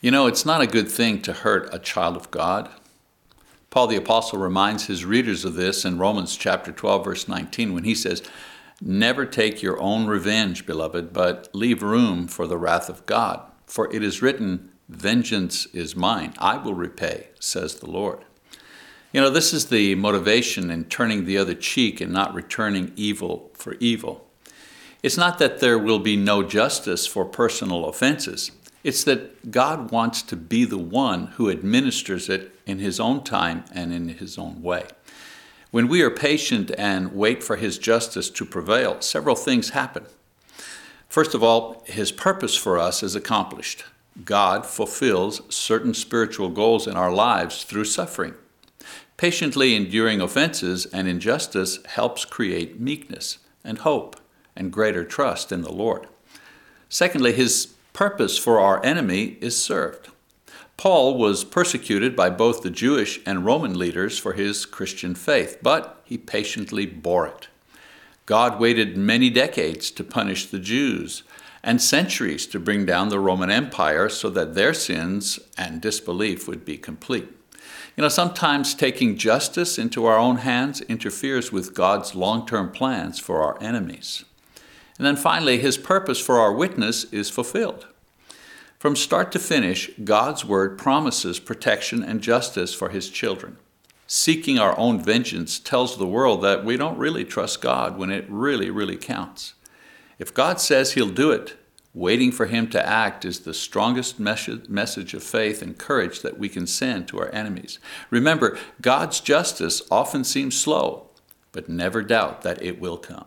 You know, it's not a good thing to hurt a child of God. Paul the Apostle reminds his readers of this in Romans chapter 12, verse 19, when he says, Never take your own revenge, beloved, but leave room for the wrath of God. For it is written, Vengeance is mine, I will repay, says the Lord. You know, this is the motivation in turning the other cheek and not returning evil for evil. It's not that there will be no justice for personal offenses. It's that God wants to be the one who administers it in His own time and in His own way. When we are patient and wait for His justice to prevail, several things happen. First of all, His purpose for us is accomplished. God fulfills certain spiritual goals in our lives through suffering. Patiently enduring offenses and injustice helps create meekness and hope and greater trust in the Lord. Secondly, His purpose for our enemy is served. Paul was persecuted by both the Jewish and Roman leaders for his Christian faith, but he patiently bore it. God waited many decades to punish the Jews and centuries to bring down the Roman Empire so that their sins and disbelief would be complete. You know, sometimes taking justice into our own hands interferes with God's long term plans for our enemies. And then finally, his purpose for our witness is fulfilled. From start to finish, God's word promises protection and justice for his children. Seeking our own vengeance tells the world that we don't really trust God when it really, really counts. If God says he'll do it, waiting for him to act is the strongest message of faith and courage that we can send to our enemies. Remember, God's justice often seems slow, but never doubt that it will come.